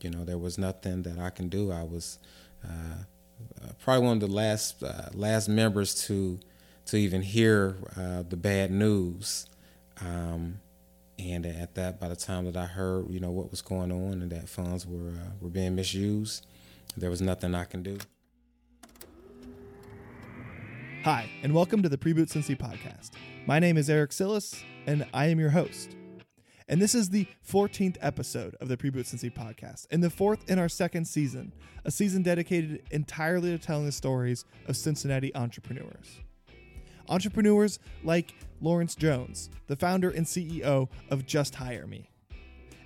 You know, there was nothing that I can do. I was uh, uh, probably one of the last uh, last members to to even hear uh, the bad news. Um, and at that, by the time that I heard, you know, what was going on and that funds were uh, were being misused, there was nothing I can do. Hi, and welcome to the Preboot Cincy podcast. My name is Eric Sillis, and I am your host. And this is the 14th episode of the Preboot Cincy podcast, and the fourth in our second season, a season dedicated entirely to telling the stories of Cincinnati entrepreneurs. Entrepreneurs like Lawrence Jones, the founder and CEO of Just Hire Me.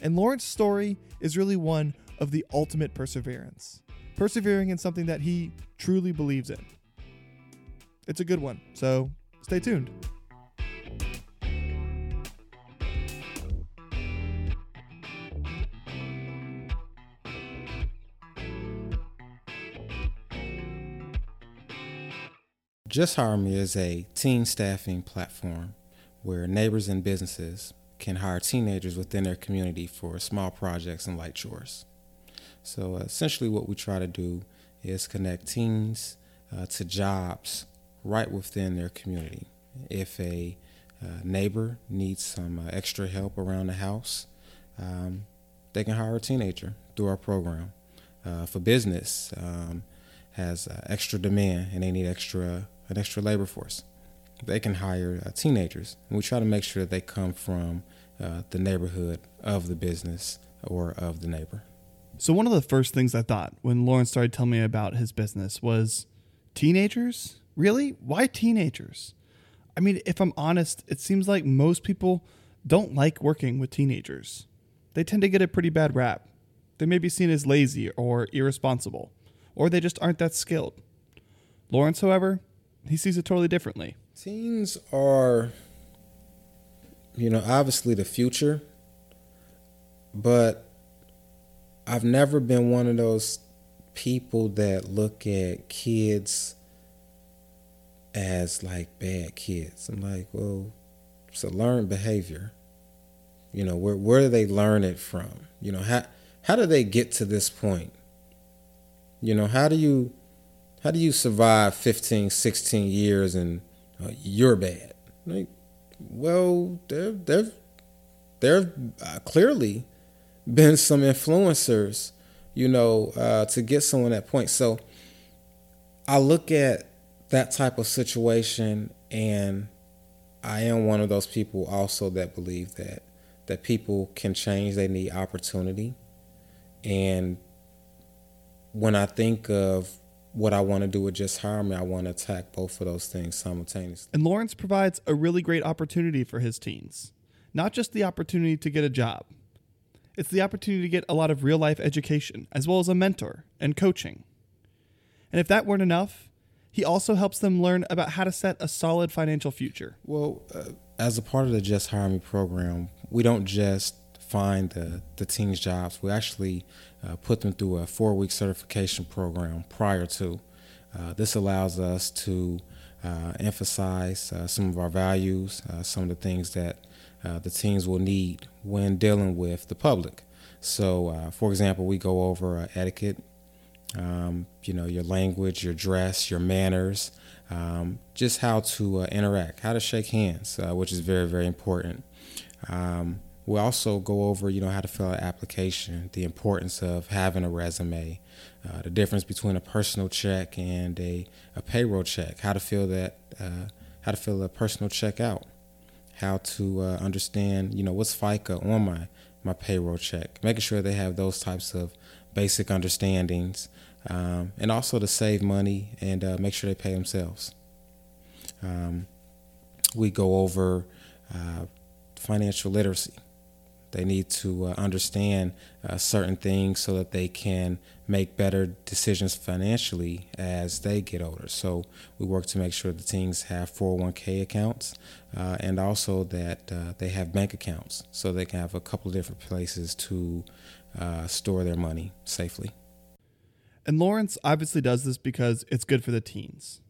And Lawrence's story is really one of the ultimate perseverance, persevering in something that he truly believes in. It's a good one, so stay tuned. Just Hire Me is a teen staffing platform where neighbors and businesses can hire teenagers within their community for small projects and light chores. So essentially, what we try to do is connect teens uh, to jobs right within their community. If a uh, neighbor needs some uh, extra help around the house, um, they can hire a teenager through our program. Uh, for business, um, has uh, extra demand and they need extra an extra labor force. They can hire uh, teenagers, and we try to make sure that they come from uh, the neighborhood of the business or of the neighbor. So, one of the first things I thought when Lawrence started telling me about his business was teenagers? Really? Why teenagers? I mean, if I'm honest, it seems like most people don't like working with teenagers. They tend to get a pretty bad rap. They may be seen as lazy or irresponsible, or they just aren't that skilled. Lawrence, however, he sees it totally differently. Teens are, you know, obviously the future, but I've never been one of those people that look at kids as like bad kids. I'm like, well, it's a learned behavior. You know, where where do they learn it from? You know, how how do they get to this point? You know, how do you how do you survive 15, 16 years and uh, you're bad? Like, well, there there there have uh, clearly been some influencers, you know, uh, to get someone at point. So I look at that type of situation and I am one of those people also that believe that that people can change, they need opportunity. And when I think of what I want to do with Just Hire Me, I want to attack both of those things simultaneously. And Lawrence provides a really great opportunity for his teens. Not just the opportunity to get a job, it's the opportunity to get a lot of real life education, as well as a mentor and coaching. And if that weren't enough, he also helps them learn about how to set a solid financial future. Well, uh, as a part of the Just Hire Me program, we don't just find the, the teens jobs. We actually uh, put them through a four week certification program prior to. Uh, this allows us to uh, emphasize uh, some of our values, uh, some of the things that uh, the teens will need when dealing with the public. So, for example, we go over etiquette, um, you know, your language, your dress, your manners, um, just how to interact, how to shake hands, which is very, very important. Um, we also go over, you know, how to fill out an application, the importance of having a resume, uh, the difference between a personal check and a, a payroll check, how to fill that, uh, how to fill a personal check out, how to uh, understand, you know, what's FICA on my my payroll check, making sure they have those types of basic understandings, um, and also to save money and uh, make sure they pay themselves. Um, we go over uh, financial literacy they need to uh, understand uh, certain things so that they can make better decisions financially as they get older. So we work to make sure the teens have 401k accounts uh, and also that uh, they have bank accounts so they can have a couple of different places to uh, store their money safely. And Lawrence obviously does this because it's good for the teens.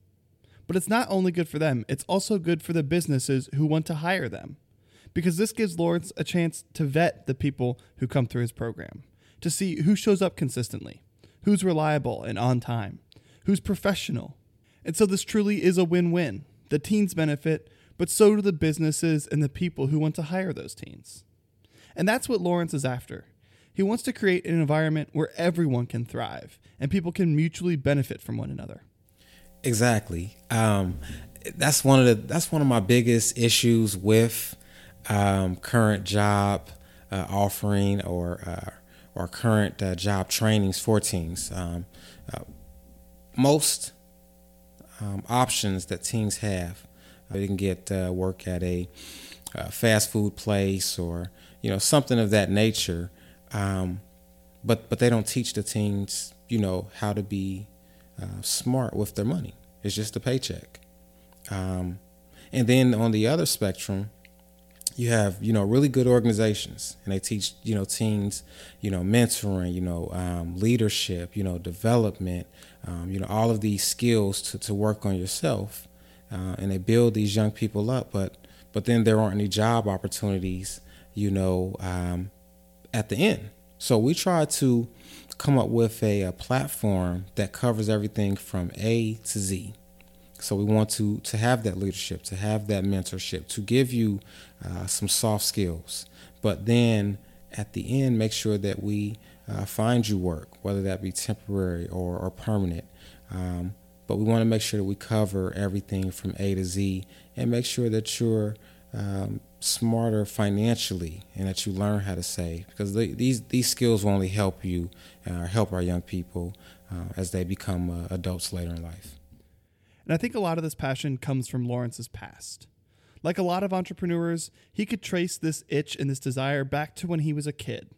But it's not only good for them, it's also good for the businesses who want to hire them because this gives Lawrence a chance to vet the people who come through his program. to see who shows up consistently, who's reliable and on time, who's professional. And so this truly is a win win. The teens benefit, but so do the businesses and the people who want to hire those teens. And that's what Lawrence is after. He wants to create an environment where everyone can thrive and people can mutually benefit from one another. Exactly. Um, that's one of the that's one of my biggest issues with um, current job uh, offering or uh, or current uh, job trainings for teens. Um, uh, most um, options that teens have, uh, they can get uh, work at a fast food place or you know something of that nature. Um, but but they don't teach the teens, you know, how to be smart with their money. It's just a paycheck. Um, and then on the other spectrum, you have you know really good organizations, and they teach you know teens, you know mentoring, you know um, leadership, you know development, um, you know all of these skills to, to work on yourself, uh, and they build these young people up. But but then there aren't any job opportunities, you know, um, at the end. So we try to come up with a, a platform that covers everything from A to Z. So we want to to have that leadership, to have that mentorship, to give you uh, some soft skills. But then at the end, make sure that we uh, find you work, whether that be temporary or, or permanent. Um, but we want to make sure that we cover everything from A to Z and make sure that you're um, smarter financially and that you learn how to save because these these skills will only help you uh, help our young people uh, as they become uh, adults later in life. And I think a lot of this passion comes from Lawrence's past. Like a lot of entrepreneurs, he could trace this itch and this desire back to when he was a kid.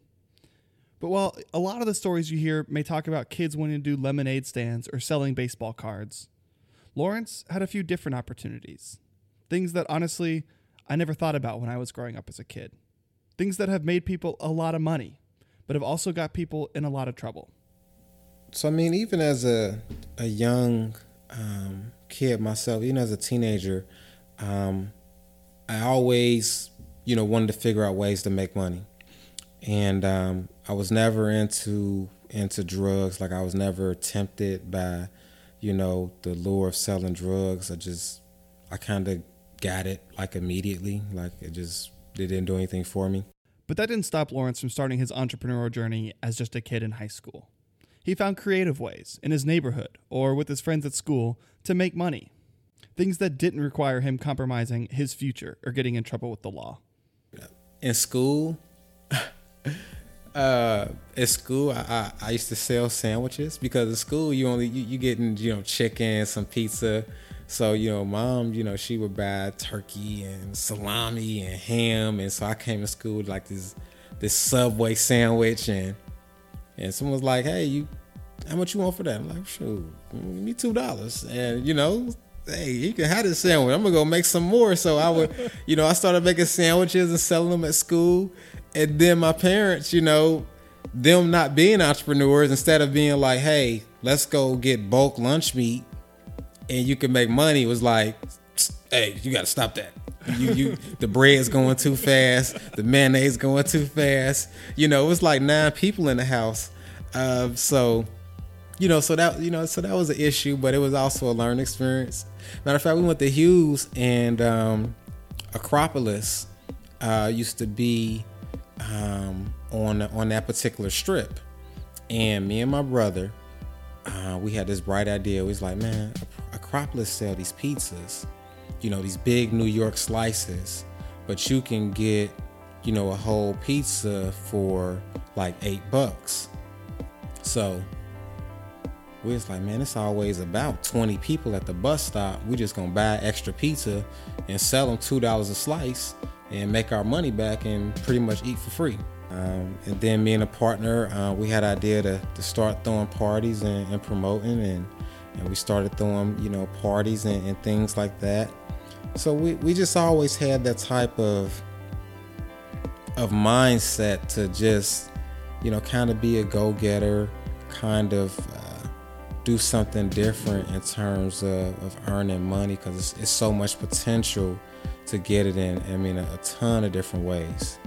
But while a lot of the stories you hear may talk about kids wanting to do lemonade stands or selling baseball cards, Lawrence had a few different opportunities. Things that honestly I never thought about when I was growing up as a kid. Things that have made people a lot of money, but have also got people in a lot of trouble. So I mean, even as a a young um, kid myself, even as a teenager, um, I always, you know, wanted to figure out ways to make money, and um, I was never into into drugs. Like I was never tempted by, you know, the lure of selling drugs. I just, I kind of got it like immediately. Like it just it didn't do anything for me. But that didn't stop Lawrence from starting his entrepreneurial journey as just a kid in high school. He found creative ways in his neighborhood or with his friends at school to make money. Things that didn't require him compromising his future or getting in trouble with the law. In school, uh, at school, I, I, used to sell sandwiches because in school you only you, you getting you know chicken, some pizza. So you know, mom, you know, she would buy turkey and salami and ham, and so I came to school with like this this Subway sandwich and and someone was like, "Hey, you, how much you want for that?" I'm like, "Sure, give me two dollars." And you know, hey, you can have this sandwich. I'm gonna go make some more. So I would, you know, I started making sandwiches and selling them at school. And then my parents, you know, them not being entrepreneurs, instead of being like, "Hey, let's go get bulk lunch meat," and you can make money, was like, "Hey, you got to stop that." you you the bread's going too fast, the mayonnaise going too fast. You know, it was like nine people in the house. Uh, so, you know, so that you know, so that was an issue, but it was also a learning experience. Matter of fact, we went to Hughes and um, Acropolis uh, used to be um, on on that particular strip, and me and my brother, uh, we had this bright idea. We was like, man, Acropolis sell these pizzas you know, these big New York slices, but you can get, you know, a whole pizza for like eight bucks. So we was like, man, it's always about 20 people at the bus stop. We just gonna buy extra pizza and sell them two dollars a slice and make our money back and pretty much eat for free. Um, and then me and a partner, uh, we had idea to, to start throwing parties and, and promoting and and we started throwing, you know, parties and, and things like that. So we, we just always had that type of of mindset to just, you know, kind of be a go-getter, kind of do something different in terms of, of earning money because it's, it's, so much potential to get it in. I mean, a, a ton of different ways.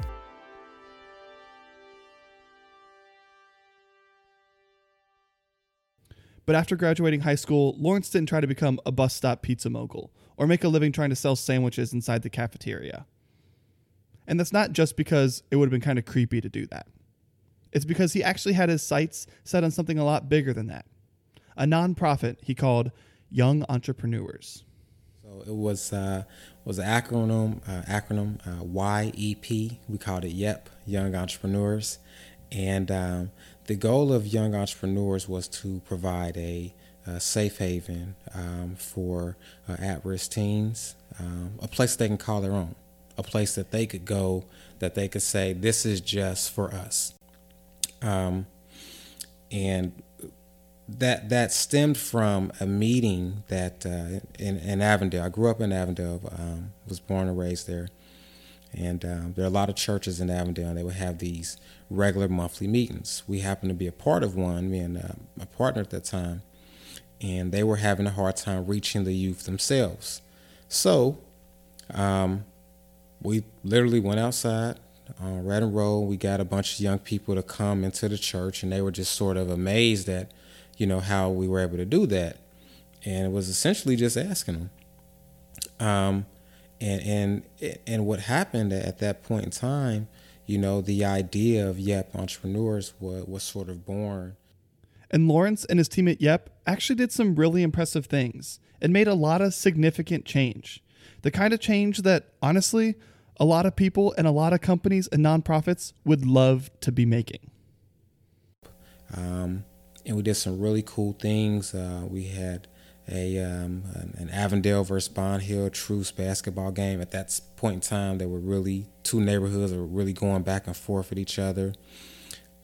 But after graduating high school, Lawrence didn't try to become a bus stop pizza mogul or make a living trying to sell sandwiches inside the cafeteria. And that's not just because it would have been kind of creepy to do that. It's because he actually had his sights set on something a lot bigger than that a nonprofit he called Young Entrepreneurs. So it was uh, was an acronym uh, acronym uh, YEP. We called it YEP, Young Entrepreneurs, and um, the goal of Young Entrepreneurs was to provide a, a safe haven um, for uh, at-risk teens, um, a place they can call their own, a place that they could go, that they could say, "This is just for us." Um, and that that stemmed from a meeting that uh, in, in Avondale. I grew up in Avondale, um, was born and raised there, and um, there are a lot of churches in Avondale. and They would have these regular monthly meetings. We happened to be a part of one, me and uh, my partner at that time, and they were having a hard time reaching the youth themselves. So, um, we literally went outside on and roll. We got a bunch of young people to come into the church, and they were just sort of amazed at you know, how we were able to do that. And it was essentially just asking them. Um, and and and what happened at that point in time, you know, the idea of Yep Entrepreneurs was, was sort of born. And Lawrence and his team at Yep actually did some really impressive things and made a lot of significant change. The kind of change that, honestly, a lot of people and a lot of companies and nonprofits would love to be making. Um, and we did some really cool things. Uh, we had a um, an Avondale versus Bond Hill Truce basketball game. At that point in time, there were really two neighborhoods that were really going back and forth with each other.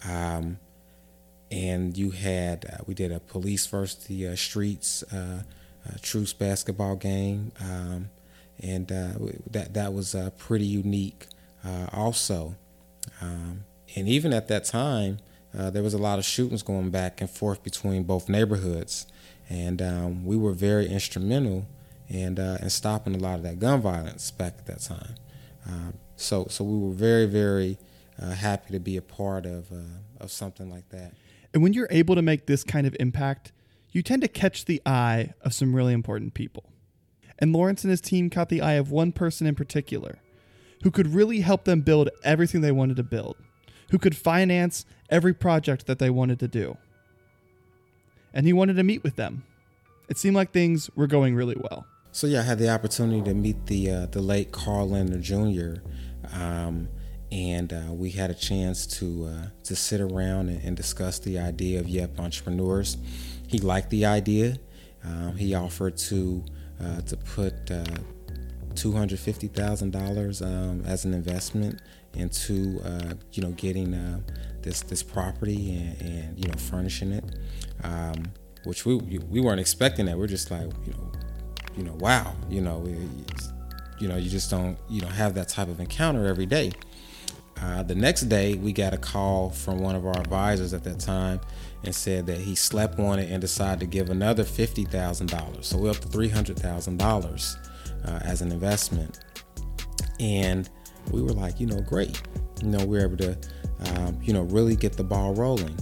Um, and you had uh, we did a police versus the uh, streets uh, uh Truce basketball game, um, and uh, that that was pretty unique also. Um, and even at that time, uh, there was a lot of shootings going back and forth between both neighborhoods, and um, we were very instrumental in uh, in stopping a lot of that gun violence back at that time. Um, so so we were very very uh, happy to be a part of uh, of something like that. And when you're able to make this kind of impact, you tend to catch the eye of some really important people. And Lawrence and his team caught the eye of one person in particular who could really help them build everything they wanted to build who could finance every project that they wanted to do. And he wanted to meet with them. It seemed like things were going really well. So yeah, I had the opportunity to meet the uh, the late Carl Lindner Jr. Um, and uh, we had a chance to uh, to sit around and, and, discuss the idea of Yep Entrepreneurs. He liked the idea. Um, he offered to uh, to put uh, two hundred fifty thousand um, dollars as an investment into uh, you know getting uh, this this property and, and, you know furnishing it, um, which we we weren't expecting that. We're just like you know you know wow you know you know you just don't you don't have that type of encounter every day. Uh, the next day, we got a call from one of our advisors at that time and said that he slept on it and decided to give another $50,000. So we're up to $300,000 uh, as an investment. And we were like, you know, great. You know, we are able to, um, you know, really get the ball rolling.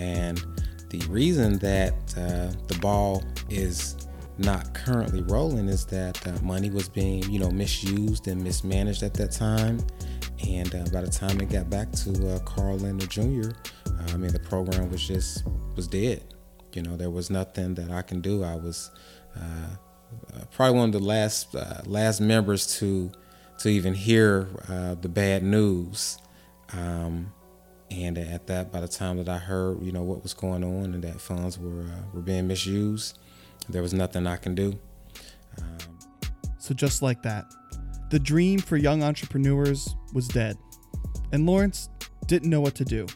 And the reason that uh, the ball is not currently rolling is that uh, money was being, you know, misused and mismanaged at that time. And uh, by the time it got back to uh, Carl Lindner Jr., I mean, the program was just was dead. You know, there was nothing that I can do. I was uh, uh, probably one of the last last members to to even hear uh, the bad news. Um, and at that, by the time that I heard, you know, what was going on and that funds were uh, were being misused, there was nothing I can do. Um, so just like that, the dream for young entrepreneurs was dead, and Lawrence didn't know what to do.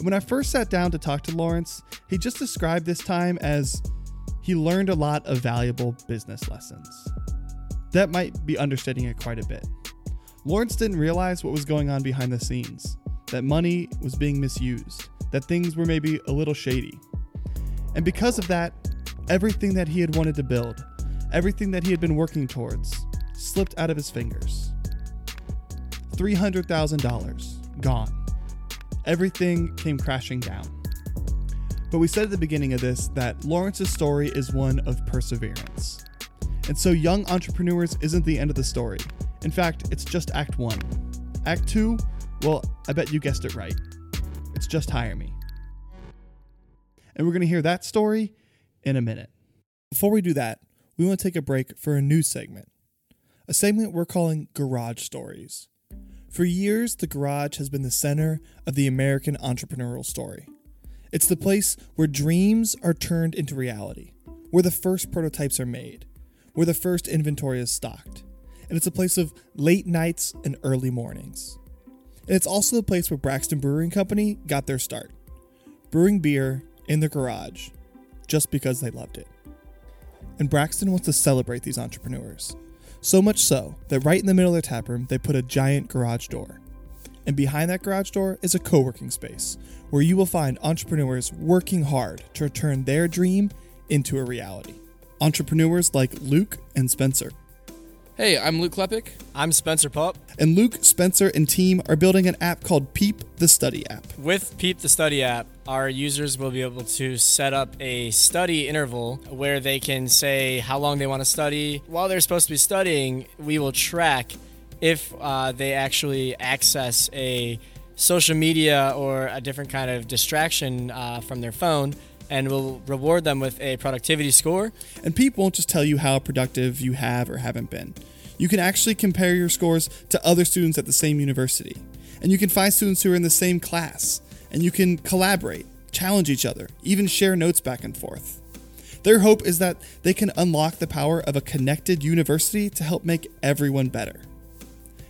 And when I first sat down to talk to Lawrence, he just described this time as he learned a lot of valuable business lessons. That might be understating it quite a bit. Lawrence didn't realize what was going on behind the scenes that money was being misused, that things were maybe a little shady. And because of that, everything that he had wanted to build, everything that he had been working towards, slipped out of his fingers. $300,000 gone. Everything came crashing down. But we said at the beginning of this that Lawrence's story is one of perseverance. And so Young Entrepreneurs isn't the end of the story. In fact, it's just Act 1. Act 2, well, I bet you guessed it right. It's just hire me. And we're going to hear that story in a minute. Before we do that, we want to take a break for a new segment. A segment we're calling Garage Stories. For years, the garage has been the center of the American entrepreneurial story. It's the place where dreams are turned into reality, where the first prototypes are made, where the first inventory is stocked, and it's a place of late nights and early mornings. And it's also the place where Braxton Brewing Company got their start, brewing beer in their garage just because they loved it. And Braxton wants to celebrate these entrepreneurs. So much so that right in the middle of their taproom, they put a giant garage door. And behind that garage door is a co working space where you will find entrepreneurs working hard to turn their dream into a reality. Entrepreneurs like Luke and Spencer. Hey, I'm Luke Klepek. I'm Spencer Pup. And Luke, Spencer, and team are building an app called Peep the Study app. With Peep the Study app, our users will be able to set up a study interval where they can say how long they want to study. While they're supposed to be studying, we will track if uh, they actually access a social media or a different kind of distraction uh, from their phone and we'll reward them with a productivity score. And Peep won't just tell you how productive you have or haven't been. You can actually compare your scores to other students at the same university. And you can find students who are in the same class. And you can collaborate, challenge each other, even share notes back and forth. Their hope is that they can unlock the power of a connected university to help make everyone better.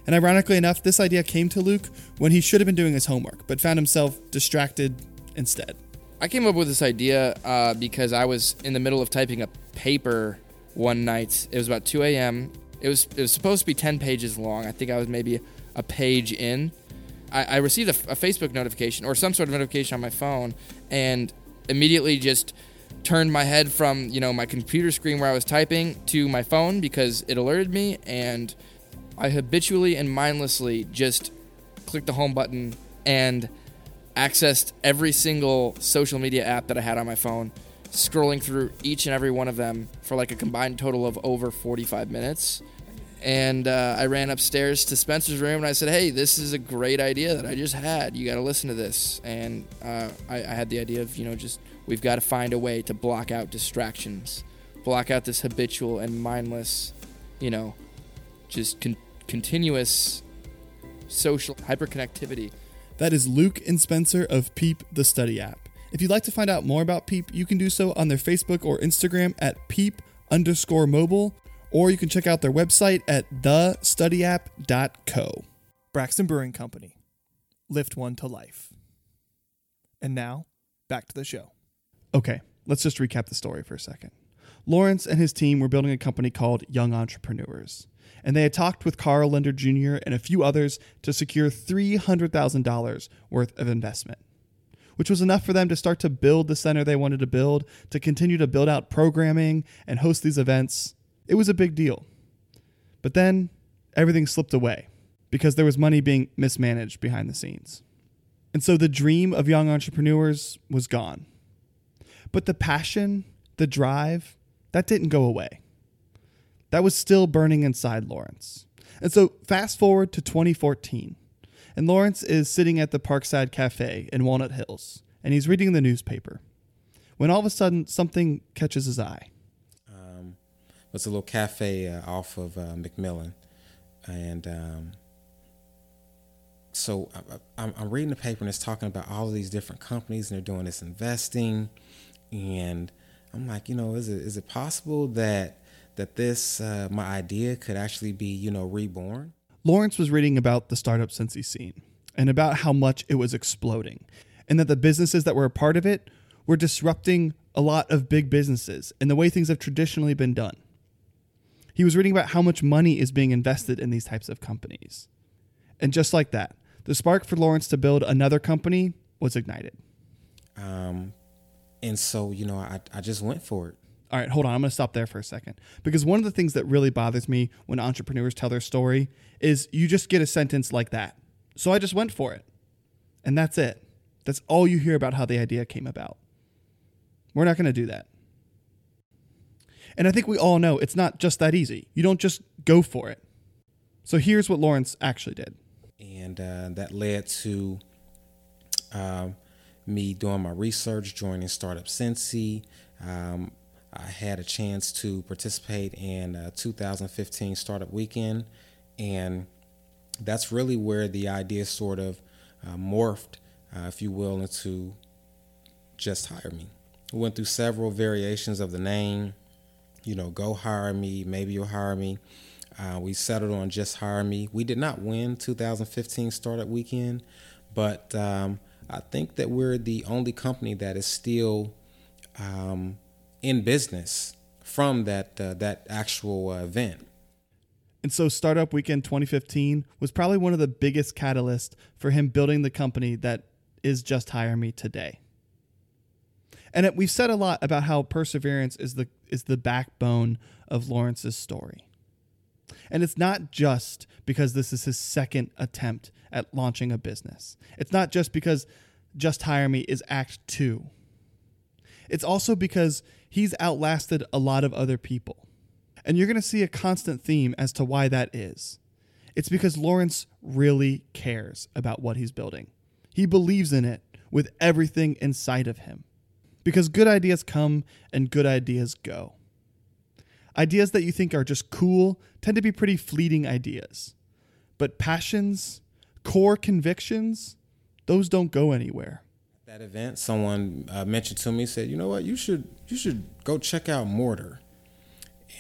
And ironically enough, this idea came to Luke when he should have been doing his homework, but found himself distracted instead. I came up with this idea uh, because I was in the middle of typing a paper one night. It was about 2 a.m. It was it was supposed to be 10 pages long. I think I was maybe a page in. I, I received a, a Facebook notification or some sort of notification on my phone, and immediately just turned my head from you know my computer screen where I was typing to my phone because it alerted me, and I habitually and mindlessly just clicked the home button and accessed every single social media app that I had on my phone, scrolling through each and every one of them for like a combined total of over 45 minutes. And uh, I ran upstairs to Spencer's room and I said, Hey, this is a great idea that I just had. You got to listen to this. And uh, I, I had the idea of, you know, just we've got to find a way to block out distractions, block out this habitual and mindless, you know, just con- continuous social hyperconnectivity that is Luke and Spencer of Peep the Study app. If you'd like to find out more about Peep, you can do so on their Facebook or Instagram at peep underscore mobile, or you can check out their website at thestudyapp.co. Braxton Brewing Company. Lift one to life. And now, back to the show. Okay, let's just recap the story for a second. Lawrence and his team were building a company called Young Entrepreneurs and they had talked with Carl Lindner Jr. and a few others to secure $300,000 worth of investment, which was enough for them to start to build the center they wanted to build, to continue to build out programming and host these events. It was a big deal. But then everything slipped away because there was money being mismanaged behind the scenes. And so the dream of young entrepreneurs was gone. But the passion, the drive, that didn't go away that was still burning inside Lawrence. And so, fast forward to 2014, and Lawrence is sitting at the Parkside Cafe in Walnut Hills, and he's reading the newspaper. When all of a sudden, something catches his eye. Um, it's a little cafe uh, off of uh, McMillan, and um, so I, am reading the paper and it's talking about all of these different companies and they're doing this investing, and I'm like, you know, is it is it possible that that this uh, my idea could actually be you know reborn. Lawrence was reading about the startup Cincy scene and about how much it was exploding, and that the businesses that were a part of it were disrupting a lot of big businesses and the way things have traditionally been done. He was reading about how much money is being invested in these types of companies. And just like that, the spark for Lawrence to build another company was ignited. Um, and so, you know, I, I just went for it. All right, hold on. I'm going to stop there for a second. Because one of the things that really bothers me when entrepreneurs tell their story is you just get a sentence like that. So I just went for it. And that's it. That's all you hear about how the idea came about. We're not going to do that. And I think we all know it's not just that easy. You don't just go for it. So here's what Lawrence actually did. And uh, that led to um, me doing my research, joining Startup Cincy. Um, I had a chance to participate in a 2015 Startup Weekend, and that's really where the idea sort of uh, morphed, uh, if you will, into just hire me. We went through several variations of the name, you know, go hire me, maybe you'll hire me. Uh, we settled on just hire me. We did not win 2015 Startup Weekend, but um, I think that we're the only company that is still um, in business from that uh, that actual uh, event. And so, Startup Weekend 2015 was probably one of the biggest catalysts for him building the company that is Just Hire Me today. And it, we've said a lot about how perseverance is the is the backbone of Lawrence's story. And it's not just because this is his second attempt at launching a business. It's not just because Just Hire Me is Act Two. It's also because he's outlasted a lot of other people. And you're going to see a constant theme as to why that is. It's because Lawrence really cares about what he's building. He believes in it with everything inside of him. Because good ideas come and good ideas go. Ideas that you think are just cool tend to be pretty fleeting ideas. But passions, core convictions, those don't go anywhere. That event, someone uh, mentioned to me, said, "You know what? You should you should go check out Mortar."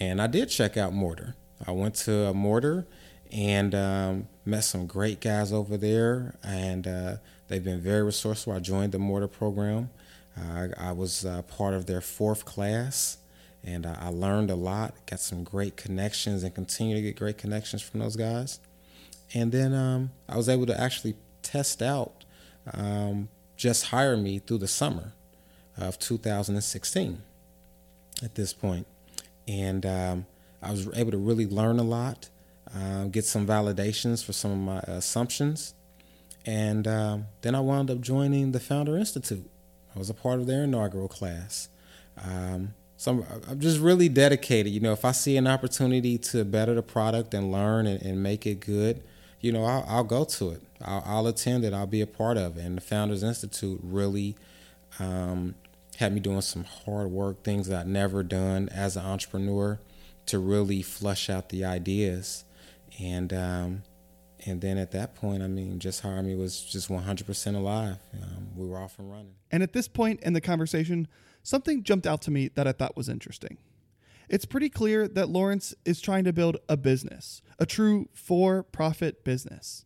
And I did check out Mortar. I went to a Mortar and um, met some great guys over there, and uh, they've been very resourceful. I joined the Mortar program. Uh, I was uh, part of their fourth class, and I learned a lot. Got some great connections, and continue to get great connections from those guys. And then um, I was able to actually test out um, just hire me through the summer of 2016 at this point. And um, I was able to really learn a lot, uh, get some validations for some of my assumptions. And um, then I wound up joining the Founder Institute. I was a part of their inaugural class. Um, so I'm, I'm, just really dedicated. You know, if I see an opportunity to better the product and learn and, and make it good, you know, I'll, I'll go to it. I'll, I'll, attend it. I'll be a part of it. And the Founders Institute really um, had me doing some hard work, things that I'd never done as an entrepreneur, to really flush out the ideas. And um, and then at that point, I mean, just hire me was just 100% alive. Um, we were off and running. And at this point in the conversation, something jumped out to me that I thought was interesting. It's pretty clear that Lawrence is trying to build a business, a true for profit business,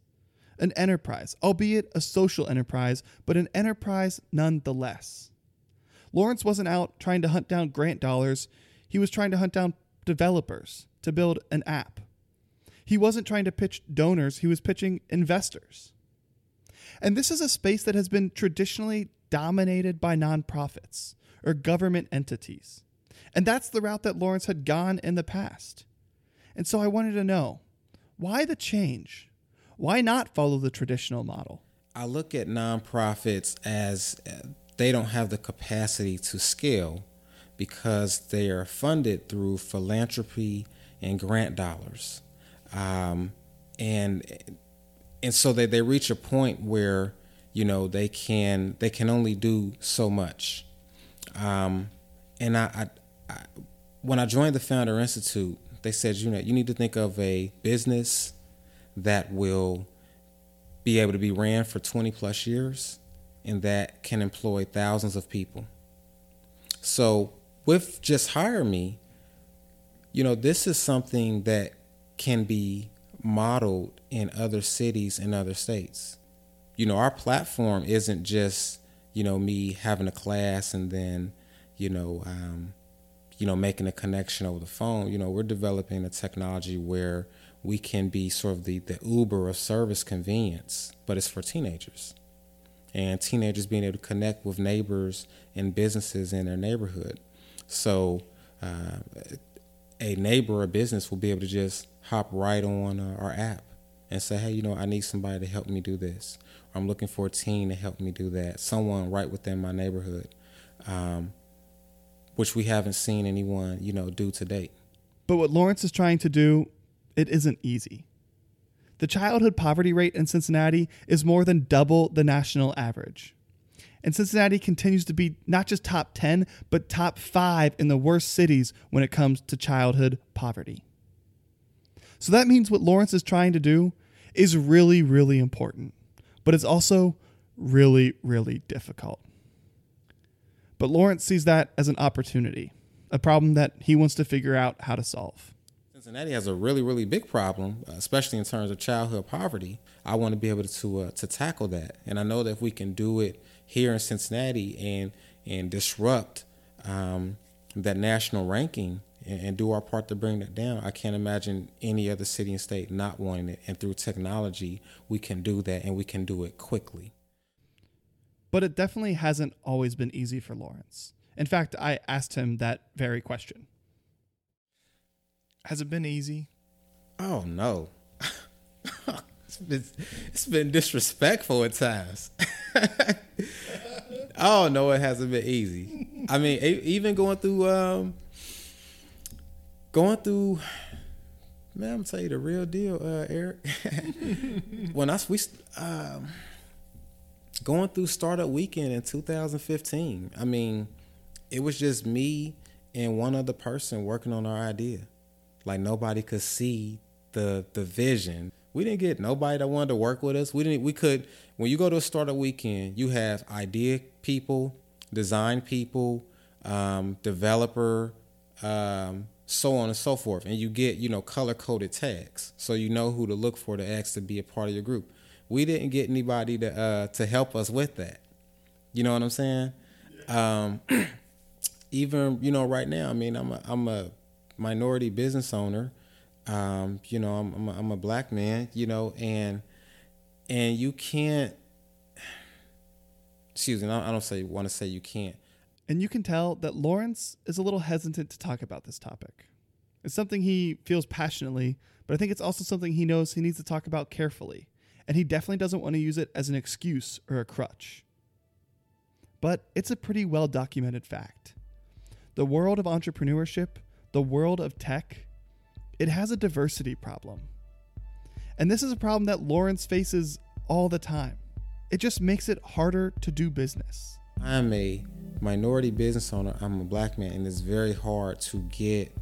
an enterprise, albeit a social enterprise, but an enterprise nonetheless. Lawrence wasn't out trying to hunt down grant dollars, he was trying to hunt down developers to build an app. He wasn't trying to pitch donors, he was pitching investors. And this is a space that has been traditionally dominated by nonprofits or government entities. And that's the route that Lawrence had gone in the past. And so I wanted to know why the change? Why not follow the traditional model? I look at nonprofits as uh, they don't have the capacity to scale because they are funded through philanthropy and grant dollars. Um, and and so that they reach a point where you know they can they can only do so much um, and I, I, I, when I joined the Founder Institute, they said, you know, you need to think of a business that will be able to be ran for 20 plus years and that can employ thousands of people. So with just hire me, you know, this is something that can be modeled in other cities and other states. You know, our platform isn't just you know, me having a class and then, you know, um, you know, making a connection over the phone. You know, we're developing a technology where we can be sort of the, the Uber of service convenience, but it's for teenagers. And teenagers being able to connect with neighbors and businesses in their neighborhood. So uh, a neighbor or business will be able to just hop right on our app and say, hey, you know, I need somebody to help me do this. I'm looking for a team to help me do that. Someone right within my neighborhood. Um, which we haven't seen anyone, you know, do to date. But what Lawrence is trying to do, it isn't easy. The childhood poverty rate in Cincinnati is more than double the national average. And Cincinnati continues to be not just top 10, but top 5 in the worst cities when it comes to childhood poverty. So that means what Lawrence is trying to do is really, really important, but it's also really, really difficult. But Lawrence sees that as an opportunity, a problem that he wants to figure out how to solve. Cincinnati has a really, really big problem, especially in terms of childhood poverty. I want to be able to uh, to tackle that, and I know that if we can do it here in Cincinnati and and disrupt um, that national ranking and, and, do our part to bring that down, I can't imagine any other city and state not wanting it. And through technology, we can do that, and we can do it quickly. But it definitely hasn't always been easy for Lawrence. In fact, I asked him that very question. Has it been easy? Oh no. it's, been, it's been disrespectful at times. oh no, it hasn't been easy. I mean, even going through um, going through man, I'm tell you the real deal, uh, Eric. when I we um, going through startup weekend in 2015, I mean, it was just me and one other person working on our idea. Like nobody could see the the vision. We didn't get nobody that wanted to work with us. We didn't. We could. When you go to a startup weekend, you have idea people, design people, um, developer, um, so on and so forth, and you get you know color coded tags, so you know who to look for to ask to be a part of your group. We didn't get anybody to uh, to help us with that. You know what I'm saying? Um, even you know right now, I mean, I'm a I'm a minority business owner. Um, you know, I'm I'm a, I'm a black man. You know, and and you can't. Excuse me, I don't say want to say you can't. And you can tell that Lawrence is a little hesitant to talk about this topic. It's something he feels passionately, but I think it's also something he knows he needs to talk about carefully. And he definitely doesn't want to use it as an excuse or a crutch. But it's a pretty well documented fact. The world of entrepreneurship the world of tech, it has a diversity problem. And this is a problem that Lawrence faces all the time. It just makes it harder to do business. I'm a minority business owner, I'm a black man, and it's very hard to get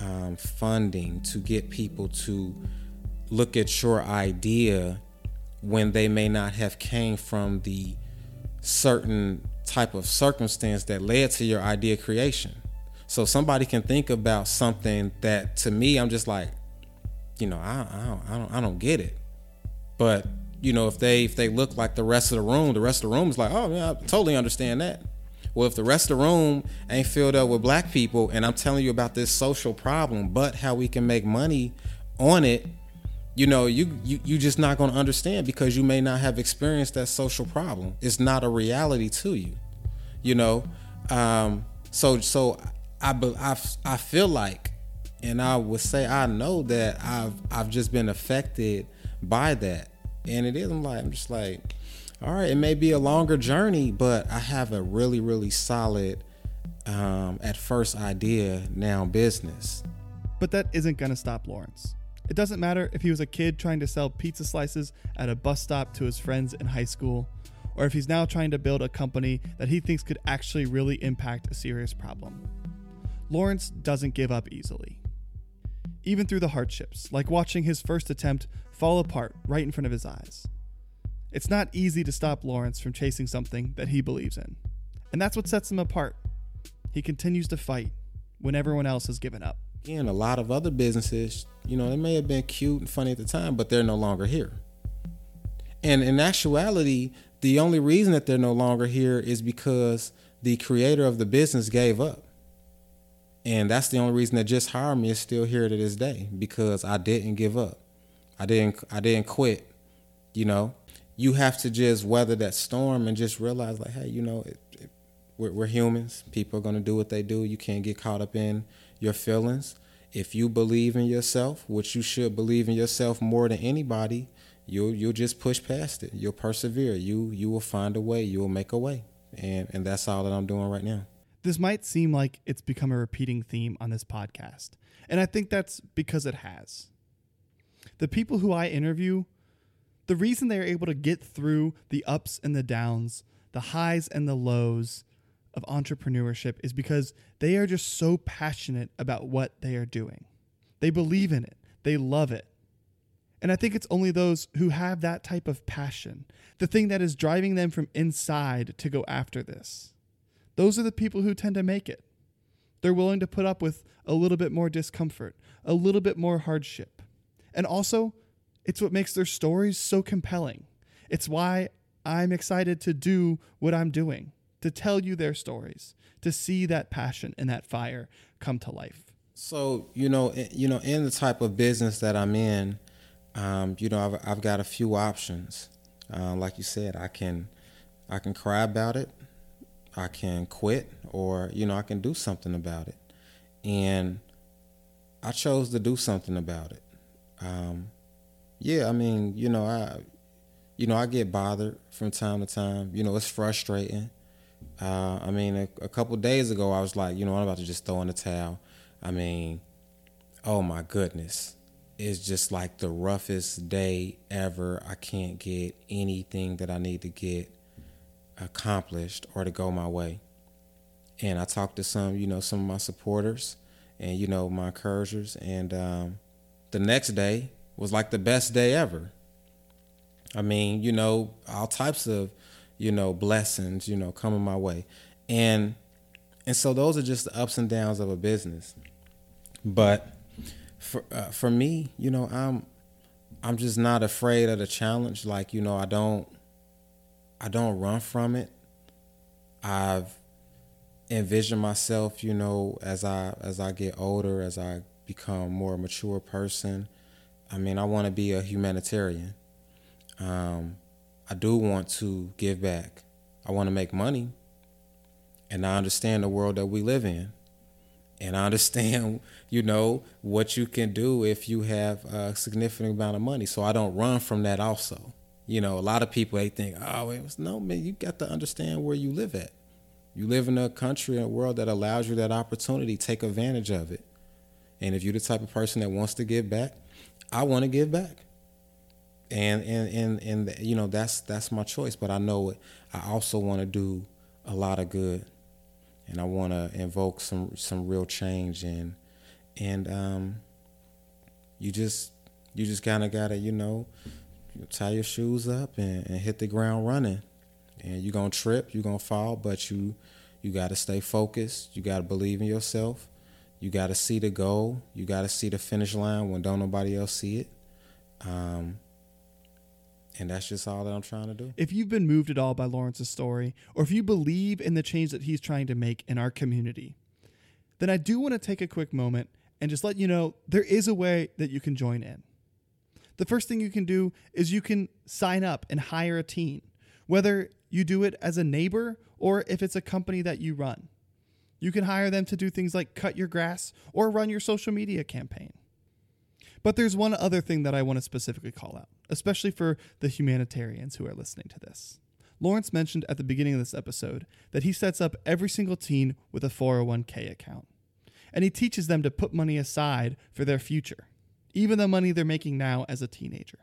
um, funding, to get people to look at your idea when they may not have came from the certain type of circumstance that led to your idea creation. So somebody can think about something that to me, I'm just like, you know, I, I, don't, I don't, I don't get it. But you know, if they if they look like the rest of the room, the rest of the room is like, oh yeah, I totally understand that. Well, if the rest of the room ain't filled up with black people, and I'm telling you about this social problem, but how we can make money on it, you know, you you you just not gonna understand because you may not have experienced that social problem. It's not a reality to you, you know. Um, so so I, I, I feel like, and I would say I know that I've I've just been affected by that, and it is. I'm like I'm just like, all right, it may be a longer journey, but I have a really really solid um, at first idea now business. But that isn't gonna stop Lawrence. It doesn't matter if he was a kid trying to sell pizza slices at a bus stop to his friends in high school, or if he's now trying to build a company that he thinks could actually really impact a serious problem. Lawrence doesn't give up easily. Even through the hardships, like watching his first attempt fall apart right in front of his eyes. It's not easy to stop Lawrence from chasing something that he believes in. And that's what sets him apart. He continues to fight when everyone else has given up. Again, a lot of other businesses, you know, they may have been cute and funny at the time, but they're no longer here. And in actuality, the only reason that they're no longer here is because the creator of the business gave up. And that's the only reason that just hired me is still here to this day because I didn't give up. I didn't I didn't quit. You know, you have to just weather that storm and just realize like, hey, you know, it, it, we're, we're humans. People are gonna do what they do. You can't get caught up in your feelings. If you believe in yourself, which you should believe in yourself more than anybody, you'll you'll just push past it. You'll persevere. You you will find a way. You will make a way. And and that's all that I'm doing right now. This might seem like it's become a repeating theme on this podcast, and I think that's because it has. The people who I interview, the reason they are able to get through the ups and the downs, the highs and the lows of entrepreneurship is because they are just so passionate about what they are doing. They believe in it, they love it. And I think it's only those who have that type of passion, the thing that is driving them from inside to go after this. Those are the people who tend to make it. They're willing to put up with a little bit more discomfort, a little bit more hardship. And also, it's what makes their stories so compelling. It's why I'm excited to do what I'm doing, to tell you their stories, to see that passion and that fire come to life. So you know, you know, in the type of business that I'm in, um, you know, I've, I've got a few options. Uh, like you said, I can I can cry about it, I can quit, or you know, I can do something about it. And I chose to do something about it. Um, yeah, I mean, you know, I you know, I get bothered from time to time. You know, it's frustrating. Uh, I mean, a, a couple days ago, I was like, you know, I'm about to just throw in the towel. I mean, oh my goodness it's just like the roughest day ever. I can't get anything that I need to get accomplished or to go my way. And I talked to some, you know, some of my supporters and, you know, my encouragers. And um, the next day was like the best day ever. I mean, you know, all types of, you know, blessings, you know, coming my way. And and so those are just the ups and downs of a business. But for uh, for me, you know, I'm I'm just not afraid of the challenge. Like you know, I don't I don't run from it. I've envisioned myself, you know, as I as I get older, as I become more mature person. I mean, I want to be a humanitarian. Um, I do want to give back. I want to make money, and I understand the world that we live in and I understand, you know, what you can do if you have a significant amount of money. So I don't run from that also. You know, a lot of people they think, oh, it was, no, man, you got to understand where you live at. You live in a country and a world that allows you that opportunity. Take advantage of it. And if you're the type of person that wants to give back, I want to give back. And and and and you know that's that's my choice. But I know it. I also want to do a lot of good and I want to invoke some some real change and and um, you just you just kind of gotta you know tie your shoes up and, and hit the ground running. And you're gonna trip you're gonna fall but you you gotta stay focused. You gotta believe in yourself. You gotta see the goal. You gotta see the finish line when don't nobody else see it. Um, and that's just all that I'm trying to do. If you've been moved at all by Lawrence's story, or if you believe in the change that he's trying to make in our community, then I do want to take a quick moment and just let you know there is a way that you can join in. The first thing you can do is you can sign up and hire a teen, whether you do it as a neighbor or if it's a company that you run. You can hire them to do things like cut your grass or run your social media campaign. But there's one other thing that I want to specifically call out, especially for the humanitarians who are listening to this. Lawrence mentioned at the beginning of this episode that he sets up every single teen with a 401k account. And he teaches them to put money aside for their future, even the money they're making now as a teenager.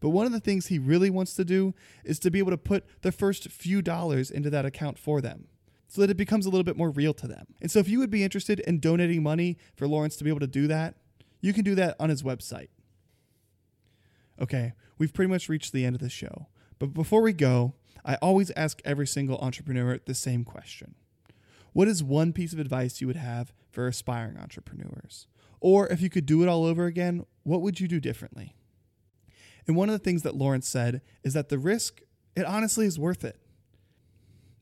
But one of the things he really wants to do is to be able to put the first few dollars into that account for them so that it becomes a little bit more real to them. And so if you would be interested in donating money for Lawrence to be able to do that, you can do that on his website. Okay, we've pretty much reached the end of the show. But before we go, I always ask every single entrepreneur the same question What is one piece of advice you would have for aspiring entrepreneurs? Or if you could do it all over again, what would you do differently? And one of the things that Lawrence said is that the risk, it honestly is worth it.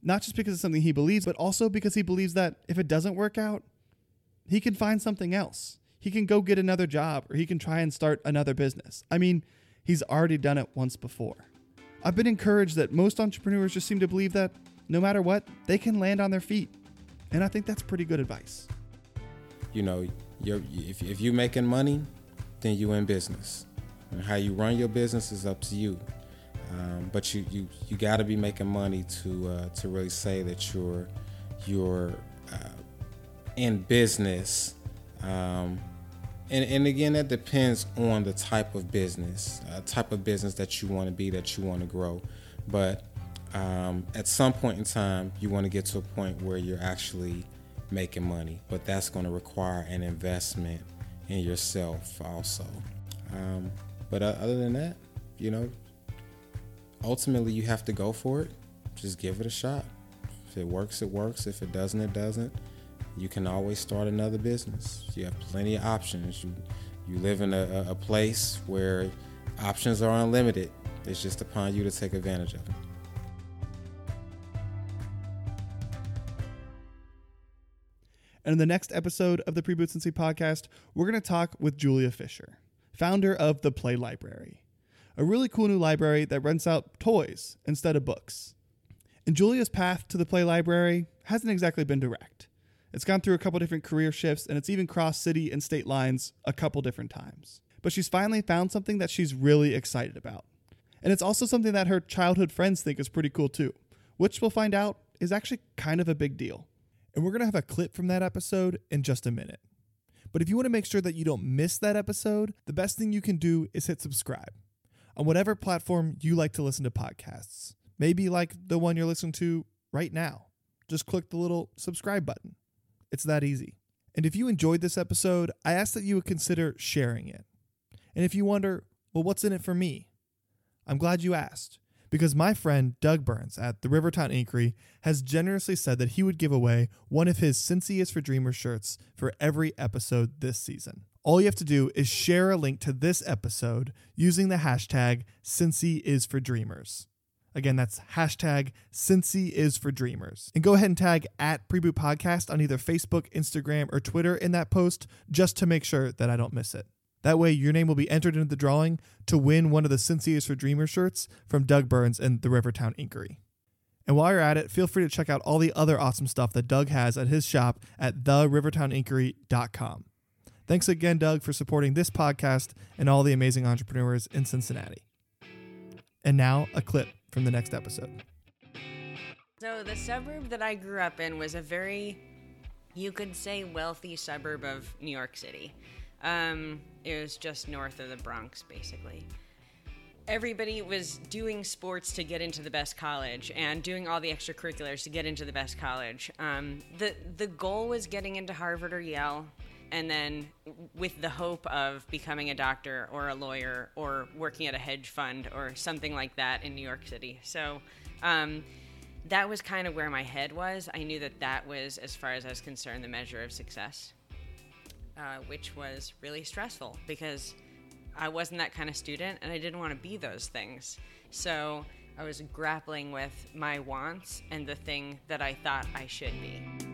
Not just because it's something he believes, but also because he believes that if it doesn't work out, he can find something else he can go get another job or he can try and start another business. I mean, he's already done it once before. I've been encouraged that most entrepreneurs just seem to believe that no matter what, they can land on their feet. And I think that's pretty good advice. You know, if, if you're making money, then you're in business. And how you run your business is up to you. Um, but you, you, you got to be making money to, uh, to really say that you're, you're uh, in business. Um, and, and again, that depends on the type of business, uh, type of business that you want to be, that you want to grow. But um, at some point in time, you want to get to a point where you're actually making money. But that's going to require an investment in yourself also. Um, but uh, other than that, you know, ultimately you have to go for it. Just give it a shot. If it works, it works. If it doesn't, it doesn't. You can always start another business. You have plenty of options. You you live in a, a place where options are unlimited. It's just upon you to take advantage of them. And in the next episode of the Pre-Boots podcast, we're going to talk with Julia Fisher, founder of the Play Library, a really cool new library that rents out toys instead of books. And Julia's path to the Play Library hasn't exactly been direct. It's gone through a couple different career shifts and it's even crossed city and state lines a couple different times. But she's finally found something that she's really excited about. And it's also something that her childhood friends think is pretty cool too, which we'll find out is actually kind of a big deal. And we're going to have a clip from that episode in just a minute. But if you want to make sure that you don't miss that episode, the best thing you can do is hit subscribe on whatever platform you like to listen to podcasts. Maybe like the one you're listening to right now. Just click the little subscribe button. It's that easy. And if you enjoyed this episode, I ask that you would consider sharing it. And if you wonder, well, what's in it for me? I'm glad you asked because my friend Doug Burns at the Rivertown Inquiry has generously said that he would give away one of his Cincy is for Dreamers shirts for every episode this season. All you have to do is share a link to this episode using the hashtag Cincy is for Dreamers. Again, that's hashtag Cincy is for Dreamers. And go ahead and tag at Preboot Podcast on either Facebook, Instagram, or Twitter in that post just to make sure that I don't miss it. That way, your name will be entered into the drawing to win one of the Cincy for Dreamers shirts from Doug Burns and the Rivertown Inquiry. And while you're at it, feel free to check out all the other awesome stuff that Doug has at his shop at therivertowninquiry.com. Thanks again, Doug, for supporting this podcast and all the amazing entrepreneurs in Cincinnati. And now, a clip from the next episode. So, the suburb that I grew up in was a very, you could say, wealthy suburb of New York City. Um, it was just north of the Bronx, basically. Everybody was doing sports to get into the best college and doing all the extracurriculars to get into the best college. Um, the the goal was getting into Harvard or Yale, and then with the hope of becoming a doctor or a lawyer or working at a hedge fund or something like that in New York City. So. Um, that was kind of where my head was. I knew that that was, as far as I was concerned, the measure of success. Uh, which was really stressful because I wasn't that kind of student and I didn't want to be those things. So I was grappling with my wants and the thing that I thought I should be.